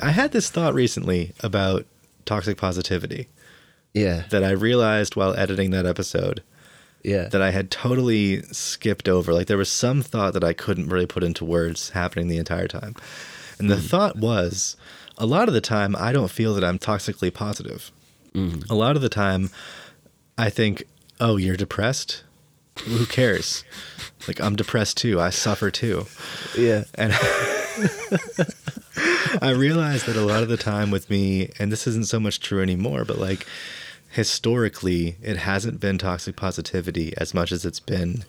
I had this thought recently about toxic positivity Yeah. that I realized while editing that episode Yeah. that I had totally skipped over. Like there was some thought that I couldn't really put into words happening the entire time. And the hmm. thought was a lot of the time I don't feel that I'm toxically positive. Hmm. A lot of the time I think, "Oh, you're depressed? Who cares?" like I'm depressed too. I suffer too. yeah. And I realized that a lot of the time with me, and this isn't so much true anymore, but like historically, it hasn't been toxic positivity as much as it's been,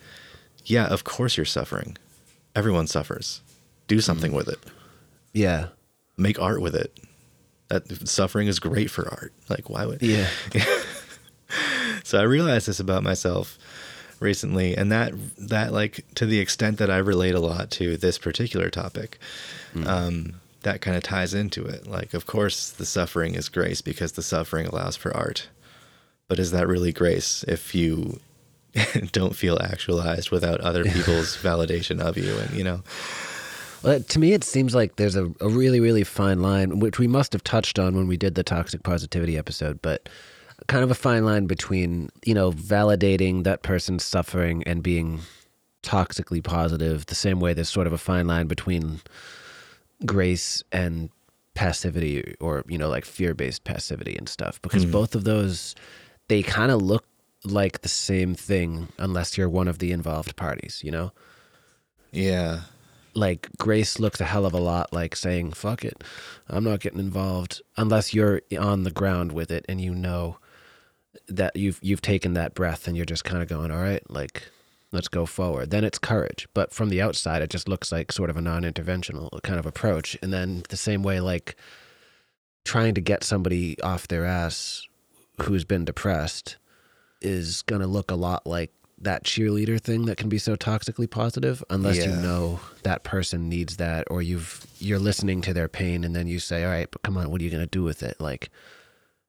yeah, of course you're suffering. Everyone suffers. Do something with it. Yeah. Make art with it. That suffering is great for art. Like, why would? Yeah. So I realized this about myself recently, and that that like to the extent that I relate a lot to this particular topic, um, that kind of ties into it. Like, of course, the suffering is grace because the suffering allows for art. But is that really grace if you don't feel actualized without other people's validation of you? And you know, Well, to me, it seems like there's a, a really, really fine line, which we must have touched on when we did the toxic positivity episode, but kind of a fine line between, you know, validating that person's suffering and being toxically positive, the same way there's sort of a fine line between grace and passivity or, you know, like fear based passivity and stuff, because hmm. both of those, they kind of look like the same thing unless you're one of the involved parties, you know? yeah, like grace looks a hell of a lot like saying fuck it i'm not getting involved unless you're on the ground with it and you know that you've you've taken that breath and you're just kind of going all right like let's go forward. Then it's courage. But from the outside it just looks like sort of a non-interventional kind of approach. And then the same way like trying to get somebody off their ass who's been depressed is going to look a lot like that cheerleader thing that can be so toxically positive unless you know that person needs that or you've you're listening to their pain and then you say all right but come on what are you going to do with it? Like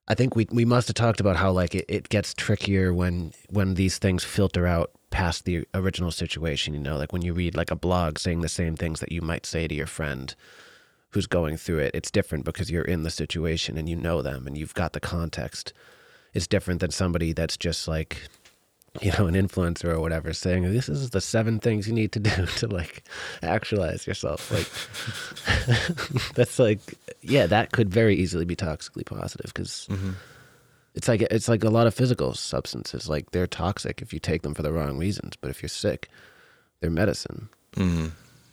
i think we we must have talked about how like it, it gets trickier when when these things filter out past the original situation you know like when you read like a blog saying the same things that you might say to your friend who's going through it it's different because you're in the situation and you know them and you've got the context. It's different than somebody that's just like you know an influencer or whatever saying this is the seven things you need to do to like actualize yourself. Like that's like yeah that could very easily be toxically positive because mm-hmm. It's like it's like a lot of physical substances like they're toxic if you take them for the wrong reasons but if you're sick they're medicine. Mm-hmm.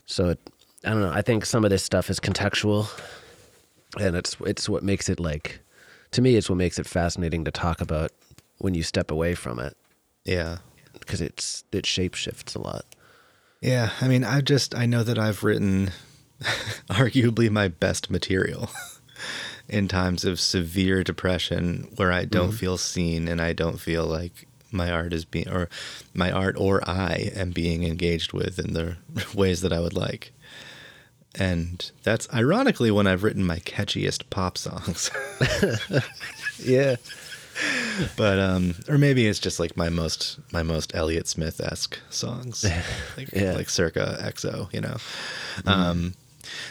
So it, i don't know i think some of this stuff is contextual and it's it's what makes it like to me it's what makes it fascinating to talk about when you step away from it. Yeah. because it's it shape shifts a lot. Yeah, I mean, I just I know that I've written arguably my best material in times of severe depression where I don't feel seen and I don't feel like my art is being or my art or I am being engaged with in the ways that I would like. And that's ironically when I've written my catchiest pop songs. yeah but um or maybe it's just like my most my most Elliott Smith esque songs, like Yeah. like circa XO, you know. Um,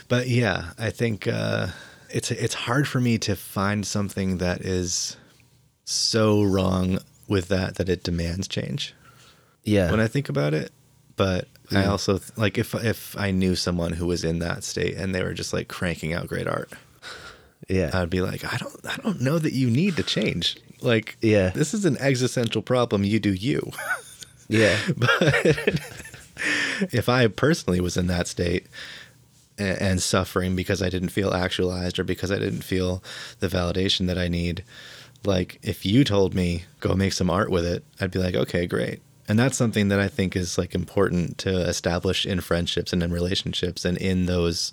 but yeah, I think uh, it's it's hard for me to find something that is so wrong with that that it demands change yeah when I think about it. But I also like if if I knew someone who was in that state and they were just like cranking out great art, yeah I'd be like, I don't, I don't know that you need to change. Like, Yeah. this is an existential problem. You do you. yeah but if I personally was in that state and, and suffering because I didn't feel actualized or because I didn't feel the validation that I need, like if you told me go make some art with it, I'd be like, okay, great. And that's something that I think is like important to establish in friendships and in relationships and in those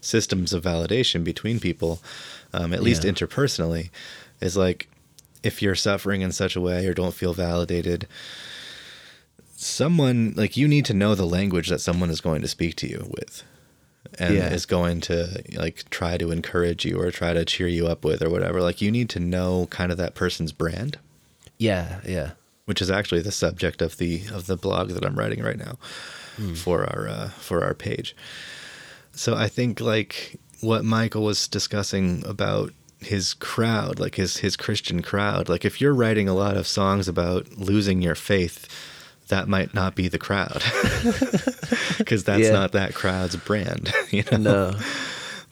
systems of validation between people, um, at least Yeah. interpersonally, is like if you're suffering in such a way or don't feel validated, someone like you need to know the language that someone is going to speak to you with and Yeah. is going to like try to encourage you or try to cheer you up with or whatever like you need to know kind of that person's brand yeah yeah which is actually the subject of the of the blog that I'm writing right now for our uh, for our page. So I think like what Michael was discussing about his crowd, like his his Christian crowd. Like if you're writing a lot of songs about losing your faith, that might not be the crowd. Cuz that's Yeah. not that crowd's brand, you know. No.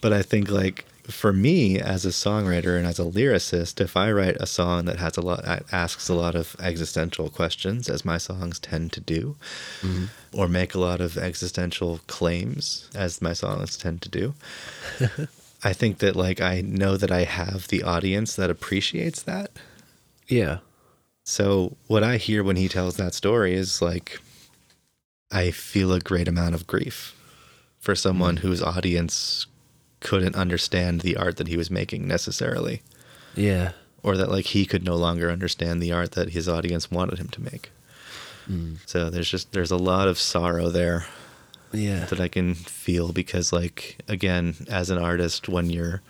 But I think like for me as a songwriter and as a lyricist, if I write a song that has a lot asks a lot of existential questions, as my songs tend to do, mm-hmm. or make a lot of existential claims, as my songs tend to do, I think that like I know that I have the audience that appreciates that. Yeah. So what I hear when he tells that story is like I feel a great amount of grief for someone mm. whose audience couldn't understand the art that he was making necessarily Yeah. or that like he could no longer understand the art that his audience wanted him to make. Mm. So there's just there's a lot of sorrow there Yeah. that I can feel because like again as an artist when you're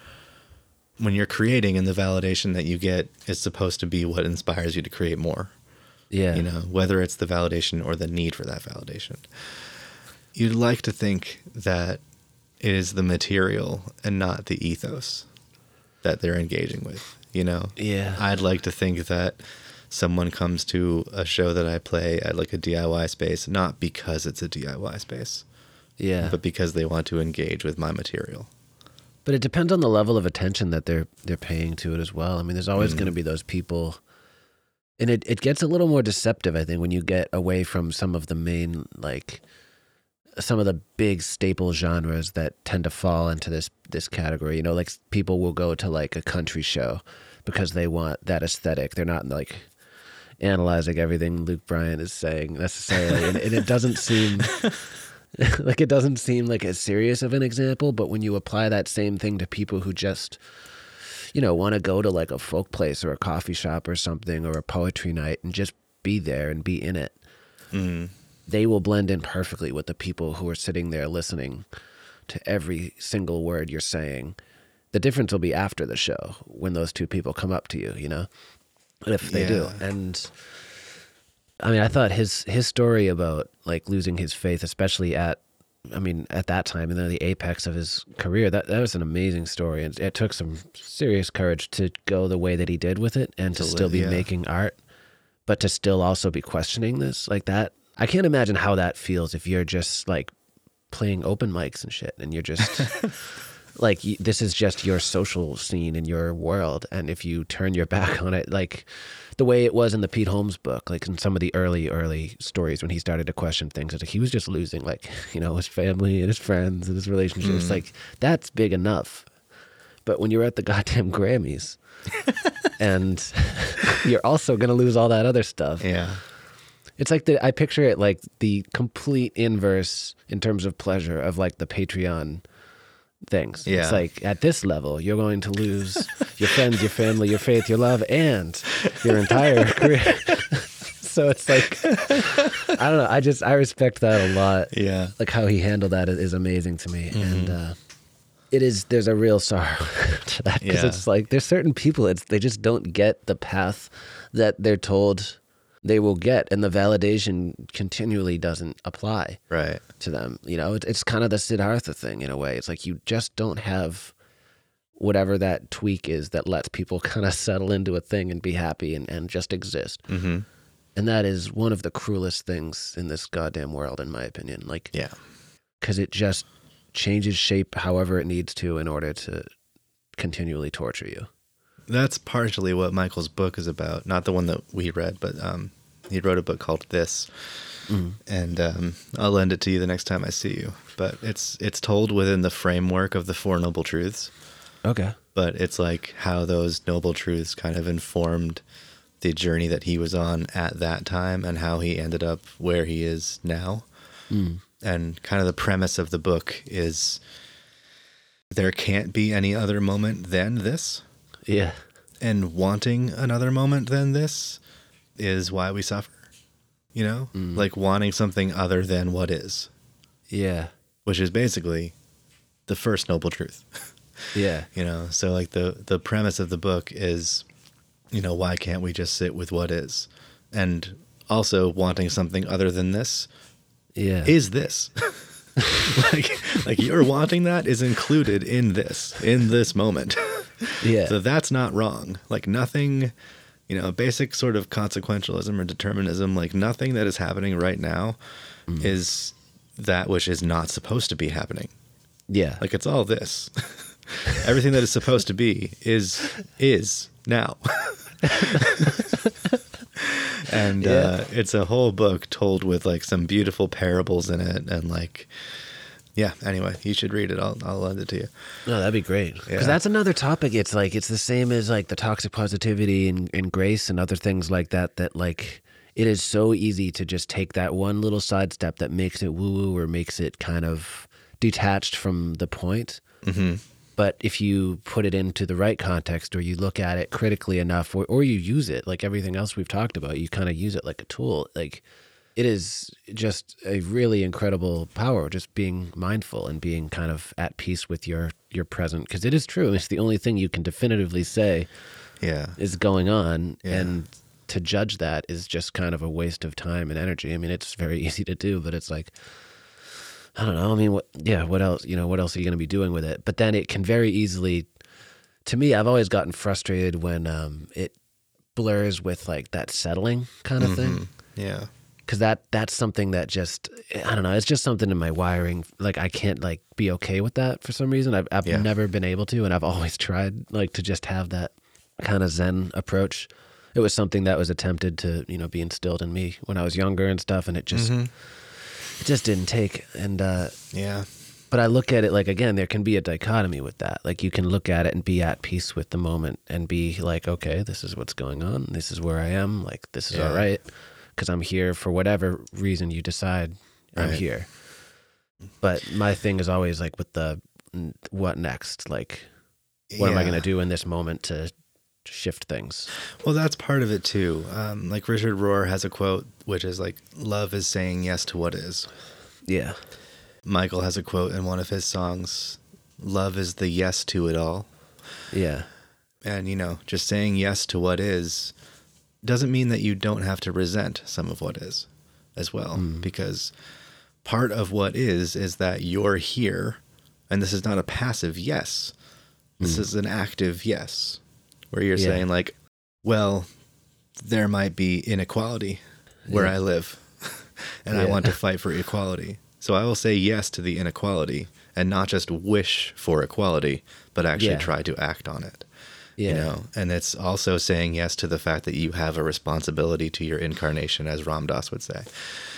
when you're creating and the validation that you get is supposed to be what inspires you to create more Yeah. you know whether it's the validation or the need for that validation you'd like to think that it is the material and not the ethos that they're engaging with you know Yeah. i'd like to think that someone comes to a show that i play at like a diy space not because it's a diy space Yeah. but because they want to engage with my material But it depends on the level of attention that they're they're paying to it as well. I mean, there's always mm. going to be those people, and it it gets a little more deceptive, I think, when you get away from some of the main like some of the big staple genres that tend to fall into this this category. You know, like people will go to like a country show because they want that aesthetic. They're not like analyzing everything Luke Bryan is saying necessarily, and, and it doesn't seem like it doesn't seem like as serious of an example, but when you apply that same thing to people who just you know want to go to like a folk place or a coffee shop or something or a poetry night and just be there and be in it, mm-hmm. they will blend in perfectly with the people who are sitting there listening to every single word you're saying. The difference will be after the show when those two people come up to you, you know, if they do. And I mean, I thought his his story about like losing his faith, especially at, I mean, at that time in the apex of his career, that that was an amazing story, and it took some serious courage to go the way that he did with it, and to To still be yeah. making art, but to still also be questioning this like that. I can't imagine how that feels if you're just like playing open mics and shit, and you're just. like this is just your social scene in your world and if you turn your back on it like the way it was in the Pete Holmes book like in some of the early early stories when he started to question things like he was just losing like you know his family and his friends and his relationships mm. like that's big enough. But when you're at the goddamn Grammys and you're also going to lose all that other stuff. Yeah. It's like the I picture it like the complete inverse in terms of pleasure of like the Patreon things. Yeah. It's like at this level, you're going to lose your friends, your family, your faith, your love, and your entire career. so it's like I don't know. I just I respect that a lot. yeah Like how he handled that is- amazing to me, and Mm-hmm. uh, it is. There's a real sorrow to that because Yeah. it's like there's certain people it's they just don't get the path that they're told they will get, and the validation continually doesn't apply right to them. You know, it, it's kind of the Siddhartha thing in a way. It's like you just don't have whatever that tweak is that lets people kind of settle into a thing and be happy and, and just exist. mm-hmm. And that is one of the cruelest things in this goddamn world, in my opinion. Like, yeah because it just changes shape however it needs to in order to continually torture you. That's partially what Michael's book is about. Not the one that we read, but um, he wrote a book called This, and um, I'll lend it to you the next time I see you. But it's it's told within the framework of the Four Noble Truths, Okay. but it's like how those noble truths kind of informed the journey that he was on at that time and how he ended up where he is now. And kind of the premise of the book is there can't be any other moment than this Yeah. and wanting another moment than this is why we suffer. You know, mm. like wanting something other than what is, Yeah. which is basically the first noble truth. Yeah. you know, so like the the premise of the book is, you know, why can't we just sit with what is, and also wanting something other than this Yeah. is this. like like you're wanting that is included in this, in this moment. Yeah. So that's not wrong. Like nothing, you know, basic sort of consequentialism or determinism, like nothing that is happening right now Mm. is that which is not supposed to be happening. yeah. Like it's all this. Everything that is supposed to be is is now. and Yeah. uh, it's a whole book told with like some beautiful parables in it and like yeah, anyway, you should read it. I'll I'll lend it to you. No, that'd be great. Because Yeah. that's another topic. It's like it's the same as like the toxic positivity and, and grace and other things like that. That like it is so easy to just take that one little sidestep that makes it woo woo or makes it kind of detached from the point. Mm-hmm. But if you put it into the right context or you look at it critically enough or, or you use it like everything else we've talked about, you kind of use it like a tool. Like it is just a really incredible power just being mindful and being kind of at peace with your your present because it is true it's the only thing you can definitively say Yeah. is going on Yeah. and to judge that is just kind of a waste of time and energy i mean it's very easy to do but it's like i don't know i mean what yeah what else you know what else are you going to be doing with it but then it can very easily to me i've always gotten frustrated when um it blurs with like that settling kind of thing Mhm. Yeah. Because that that's something that just I don't know. It's just something in my wiring. Like I can't like be okay with that for some reason. I've I've Yeah. never been able to, and I've always tried like to just have that kind of Zen approach. It was something that was attempted to you know be instilled in me when I was younger and stuff, and it just Mhm. it just didn't take. And uh, Yeah. but I look at it like again, there can be a dichotomy with that. Like you can look at it and be at peace with the moment and be like, okay, this is what's going on. This is where I am. Like this is Yeah. all right because I'm here for whatever reason you decide I'm here. But my thing is always like with the what next? Like what am I going to do in this moment to shift things? Well, that's part of it too. Um, like Richard Rohr has a quote, which is like, "Love is saying yes to what is." Yeah. Michael has a quote in one of his songs, "Love is the yes to it all." Yeah. And you know, just saying yes to what is doesn't mean that you don't have to resent some of what is as well, mm. because part of what is is that you're here, and this is not a passive yes. This mm. is an active yes, where you're Yeah. saying like, well, there might be inequality where Yeah. I live, and I want to fight for equality. So I will say yes to the inequality and not just wish for equality, but actually Yeah. try to act on it. Yeah. You know, and it's also saying yes to the fact that you have a responsibility to your incarnation, as Ram Dass would say.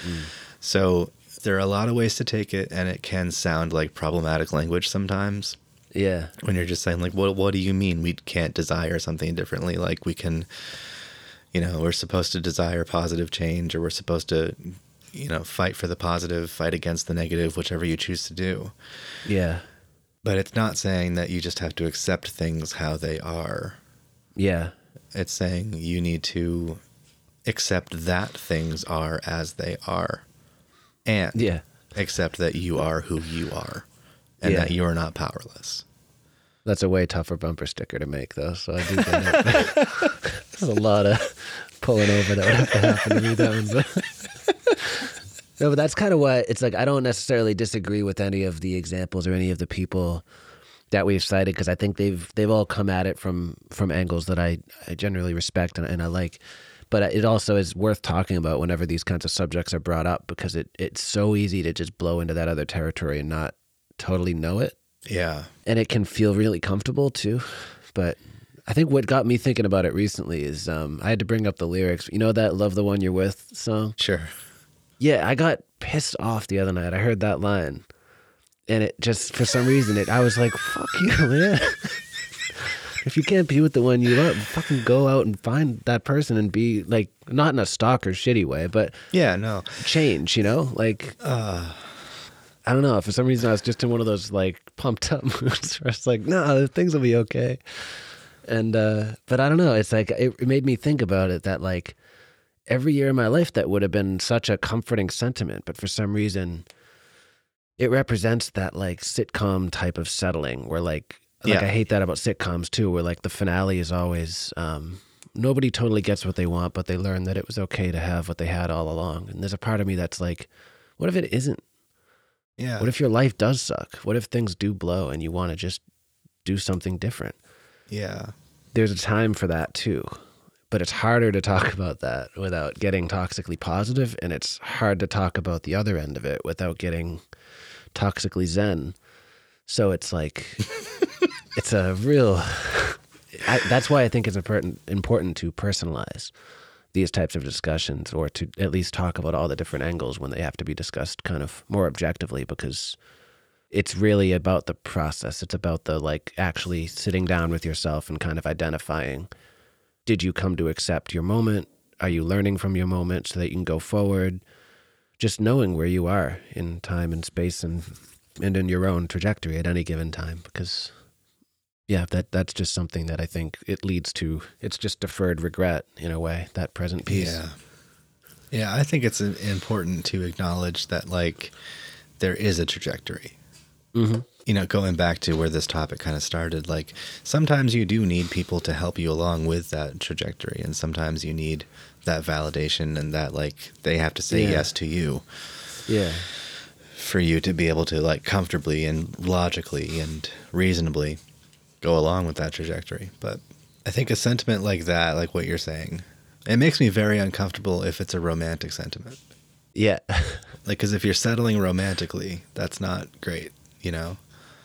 Mm. So there are a lot of ways to take it, and it can sound like problematic language sometimes Yeah. when you're just saying like, "What? What do you mean we can't desire something differently? Like we can, you know, we're supposed to desire positive change, or we're supposed to." You know, fight for the positive, fight against the negative, whichever you choose to do. Yeah. But it's not saying that you just have to accept things how they are. Yeah. It's saying you need to accept that things are as they are and Yeah. accept that you are who you are and Yeah. that you are not powerless. That's a way tougher bumper sticker to make, though. So I do get it. There's a lot of pulling over that would have to happen to me. That one, but no, but that's kind of what it's like. I don't necessarily disagree with any of the examples or any of the people that we've cited because I think they've they've all come at it from from angles that I, I generally respect and, and I like. But it also is worth talking about whenever these kinds of subjects are brought up because it, it's so easy to just blow into that other territory and not totally know it Yeah. and it can feel really comfortable too. But I think what got me thinking about it recently is um, I had to bring up the lyrics. You know that "Love the One You're With" song? Sure. Yeah, I got pissed off the other night. I heard that line, and it just for some reason it I was like, "Fuck you, man." If you can't be with the one you love, fucking go out and find that person and be like, not in a stalker shitty way, but Yeah, no. change, you know? Like, Uh, I don't know. For some reason, I was just in one of those like pumped up moods where it's like, no, things will be okay. And, uh, but I don't know. It's like, it, it made me think about it that like every year in my life, that would have been such a comforting sentiment. But for some reason, it represents that like sitcom type of settling where like, like Yeah. I hate that about sitcoms too, where like the finale is always, um, nobody totally gets what they want, but they learn that it was okay to have what they had all along. And there's a part of me that's like, what if it isn't Yeah. What if your life does suck? What if things do blow and you want to just do something different? yeah. There's a time for that too. But it's harder to talk about that without getting toxically positive, and it's hard to talk about the other end of it without getting toxically zen. So it's like, it's a real. I, that's why I think it's important important to personalize these types of discussions, or to at least talk about all the different angles when they have to be discussed, kind of more objectively, because it's really about the process. It's about the like actually sitting down with yourself and kind of identifying did you come to accept your moment? Are you learning from your moment so that you can go forward? Just knowing where you are in time and space and and in your own trajectory at any given time because yeah, that that's just something that I think it leads to it's just deferred regret in a way, that present piece. Yeah. Yeah, I think it's uh, important to acknowledge that like there is a trajectory. hmm You know, going back to where this topic kind of started, like sometimes you do need people to help you along with that trajectory, and sometimes you need that validation and that like they have to say Yeah. yes to you Yeah. for you to be able to like comfortably and logically and reasonably go along with that trajectory. But I think a sentiment like that, like what you're saying, it makes me very uncomfortable if it's a romantic sentiment. Yeah. Like, because if you're settling romantically, that's not great, you know?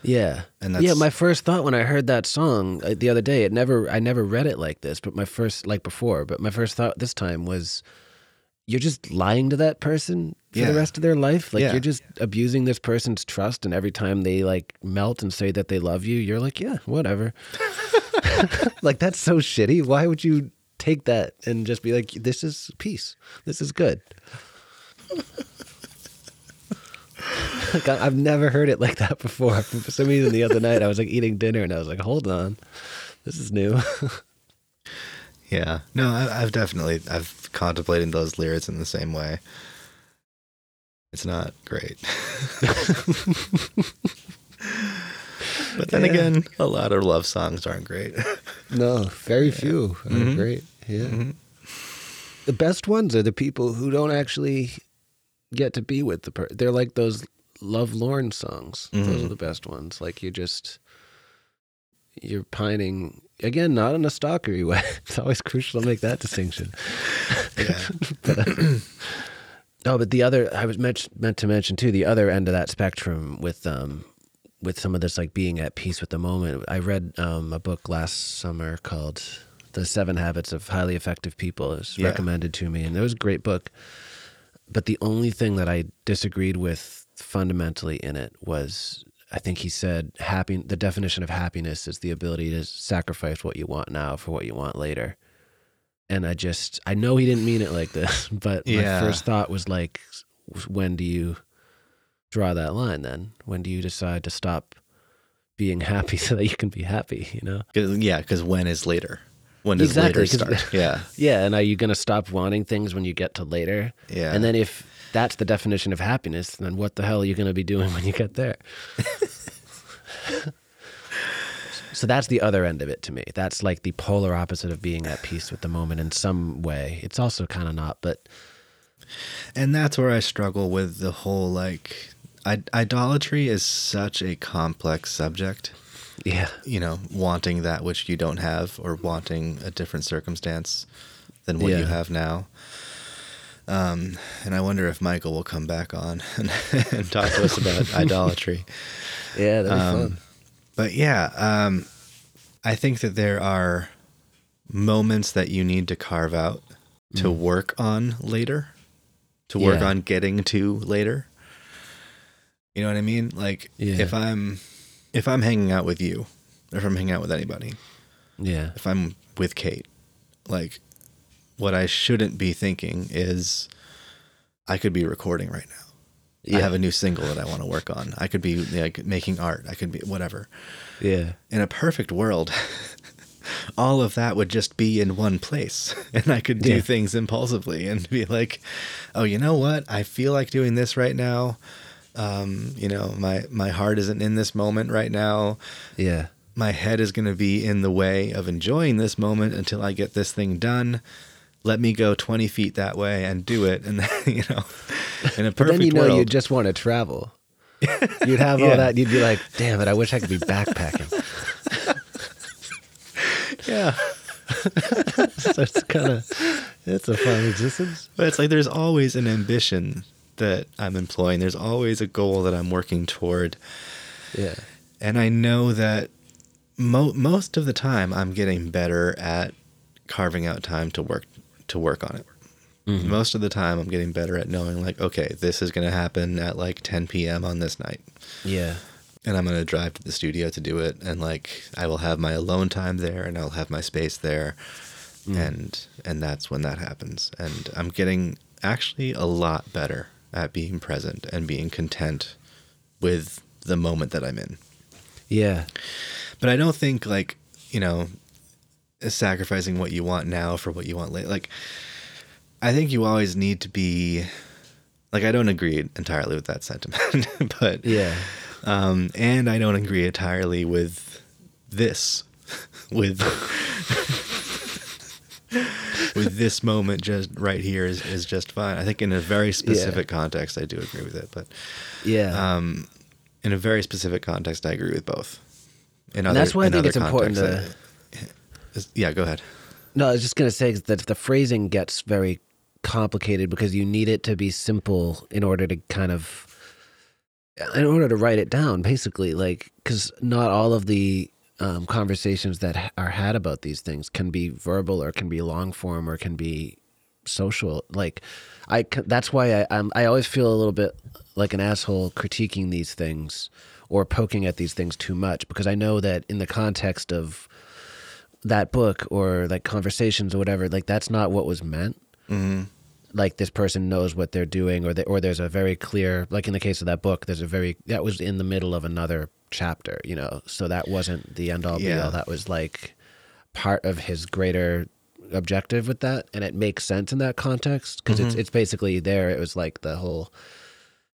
Yeah. And yeah, my first thought when I heard that song uh, the other day, it never I never read it like this, but my first like before, but my first thought this time was you're just lying to that person for Yeah. the rest of their life. Like Yeah. you're just abusing this person's trust and every time they like melt and say that they love you, you're like, yeah, whatever. like that's so shitty. Why would you take that and just be like this is peace. This is good. Like, I've never heard it like that before. For some reason, the other night I was like eating dinner and I was like, "Hold on, this is new." Yeah. No, I, I've definitely, I've contemplated those lyrics in the same way. It's not great. but then Yeah. again, a lot of love songs aren't great. no, very few are Mhm. great. Yeah, Mhm. the best ones are the people who don't actually get to be with the person. They're like those love lorn songs. Those Mhm. are the best ones. Like you just you're pining again, not in a stalkery way. It's always crucial to make that distinction. Yeah. but, uh, oh, but the other I was meant meant to mention too. The other end of that spectrum with um with some of this like being at peace with the moment. I read um, a book last summer called "The Seven Habits of Highly Effective People." It was Yeah. recommended to me, and it was a great book. But the only thing that I disagreed with fundamentally in it was. I think he said happy the definition of happiness is the ability to sacrifice what you want now for what you want later and I just I know he didn't mean it like this, but Yeah. my first thought was like, when do you draw that line? Then when do you decide to stop being happy so that you can be happy? You know? 'Cause- yeah, because when is later? When does Exactly, later start? Yeah. Yeah. And are you going to stop wanting things when you get to later? Yeah. And then if that's the definition of happiness, then what the hell are you going to be doing when you get there? so that's the other end of it to me. That's like the polar opposite of being at peace with the moment in some way. It's also kind of not, but And that's where I struggle with the whole like I- idolatry is such a complex subject. Yeah. You know, wanting that which you don't have or wanting a different circumstance than what Yeah. you have now. Um, and I wonder if Michael will come back on and, and talk to us about idolatry. Yeah, that'd be Um, fun. But yeah, um, I think that there are moments that you need to carve out to work on later, to work Mm. Yeah. on getting to later. You know what I mean? Like Yeah. if I'm if I'm hanging out with you, or if I'm hanging out with anybody, Yeah. if I'm with Kate, like what I shouldn't be thinking is I could be recording right now. I have a new single that I want to work on. I could be like making art. I could be whatever Yeah. in a perfect world, all of that would just be in one place. And I could do Yeah. things impulsively and be like, oh, you know what? I feel like doing this right now. Um, you know, my, my heart isn't in this moment right now. Yeah. My head is going to be in the way of enjoying this moment until I get this thing done. Let me go 20 feet that way and do it. And, you know, in a perfect But then you know world. you just want to travel. You'd have all Yeah. that. You'd be like, damn it, I wish I could be backpacking. Yeah. so it's kind of, it's a fun existence. But it's like there's always an ambition that I'm employing. There's always a goal that I'm working toward. Yeah. And I know that mo- most of the time I'm getting better at carving out time to work to work on it. Mm-hmm. Most of the time I'm getting better at knowing like okay, this is going to happen at like 10 p.m. on this night. Yeah. And I'm going to drive to the studio to do it and like I will have my alone time there and I'll have my space there. Mm. And and that's when that happens. And I'm getting actually a lot better at being present and being content with the moment that I'm in. Yeah. But I don't think like you know, sacrificing what you want now for what you want later. Like, I think you always need to be. Like, I don't agree entirely with that sentiment, but Yeah. um, and I don't agree entirely with this, with with this moment just right here is, is just fine. I think in a very specific context, I do agree with it, but Yeah. um, in a very specific context, I agree with both. In And that's why I think other it's important contexts, I- yeah, go ahead. No, I was just going to say that the phrasing gets very complicated because you need it to be simple in order to kind of in order to write it down basically like cuz not all of the um, conversations that are had about these things can be verbal or can be long form or can be social like i that's why I I'm, I always feel a little bit like an asshole critiquing these things or poking at these things too much because I know that in the context of that book or like conversations or whatever like that's not what was meant Mm-hmm. like this person knows what they're doing or they, or there's a very clear like in the case of that book there's a very that was in the middle of another chapter you know? So that wasn't the end all be all. That was like part of his greater objective with that. And it makes sense in that context because it's it's basically there. It was like the whole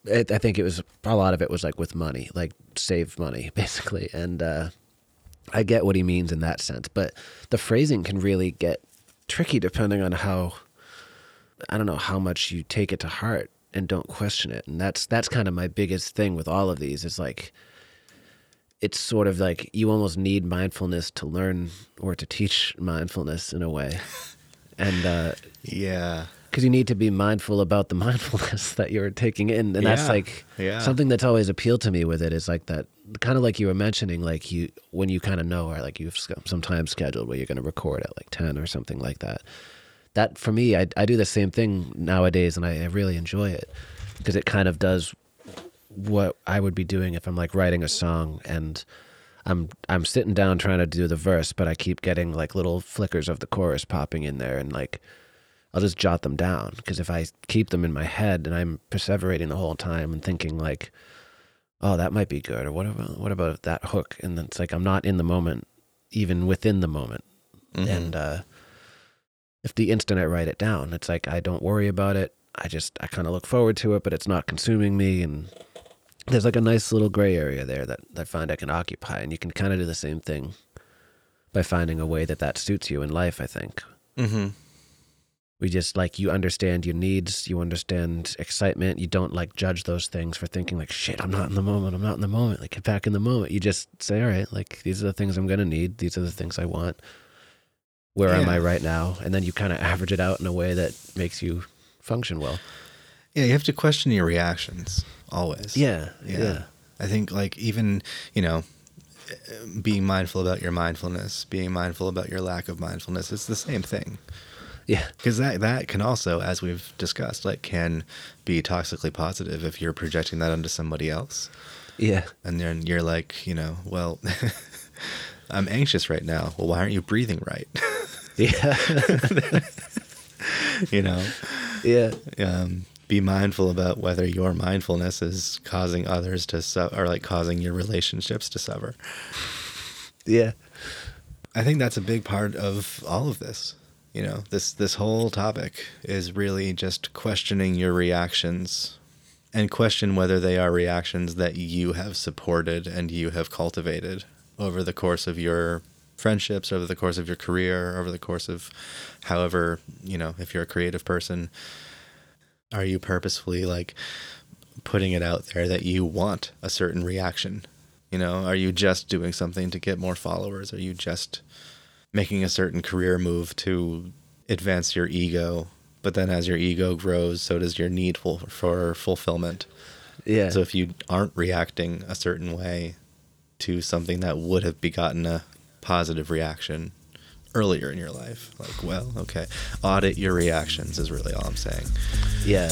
it, I think it was a lot of it was like with money, like save money basically, and uh, I get what he means in that sense. But the phrasing can really get tricky depending on how I don't know how much you take it to heart and don't question it, and that's that's kind of my biggest thing with all of these is like it's sort of like you almost need mindfulness to learn or to teach mindfulness in a way, and. Uh, Yeah. because you need to be mindful about the mindfulness that you're taking in and that's like yeah. something that's always appealed to me with it is like that kind of like you were mentioning like you when you kind of know or like you've some time scheduled where you're going to record at like 10 or something like that that for me i, I do the same thing nowadays and i, I really enjoy it because it kind of does what i would be doing if i'm like writing a song and I'm I'm sitting down trying to do the verse, but I keep getting like little flickers of the chorus popping in there, and like I'll just jot them down because if I keep them in my head and I'm perseverating the whole time and thinking like, oh, that might be good, or what about what about that hook? And then it's like I'm not in the moment, even within the moment. Mhm. And uh, if the instant I write it down, it's like I don't worry about it. I just I kind of look forward to it, but it's not consuming me. And there's like a nice little gray area there that I find I can occupy, and you can kind of do the same thing by finding a way that that suits you in life. I think. Mm-hmm. we just like you understand your needs you understand excitement you don't like judge those things for thinking like shit i'm not in the moment i'm not in the moment like get back in the moment. You just say all right like these are the things i'm going to need these are the things i want. Where am i right now? And then you kind of average it out in a way that makes you function well. Yeah, you have to question your reactions always. yeah Yeah. yeah I think like even, you know, being mindful about your mindfulness, being mindful about your lack of mindfulness, it's the same thing. yeah Because that that can also, as we've discussed, like can be toxically positive if you're projecting that onto somebody else, yeah and then you're like, you know, well, I'm anxious right now. Well, why aren't you breathing right? yeah you know, yeah um, be mindful about whether your mindfulness is causing others to suffer, or like causing your relationships to suffer. yeah I think that's a big part of all of this. You know, this this whole topic is really just questioning your reactions and question whether they are reactions that you have supported and you have cultivated over the course of your friendships, over the course of your career, over the course of however, you know, if you're a creative person, are you purposefully like putting it out there that you want a certain reaction? You know, are you just doing something to get more followers? Are you just making a certain career move to advance your ego? But then as your ego grows, so does your need for, for fulfillment. Yeah. So if you aren't reacting a certain way to something that would have begotten a positive reaction earlier in your life, like, well, okay, audit your reactions is really all I'm saying. yeah.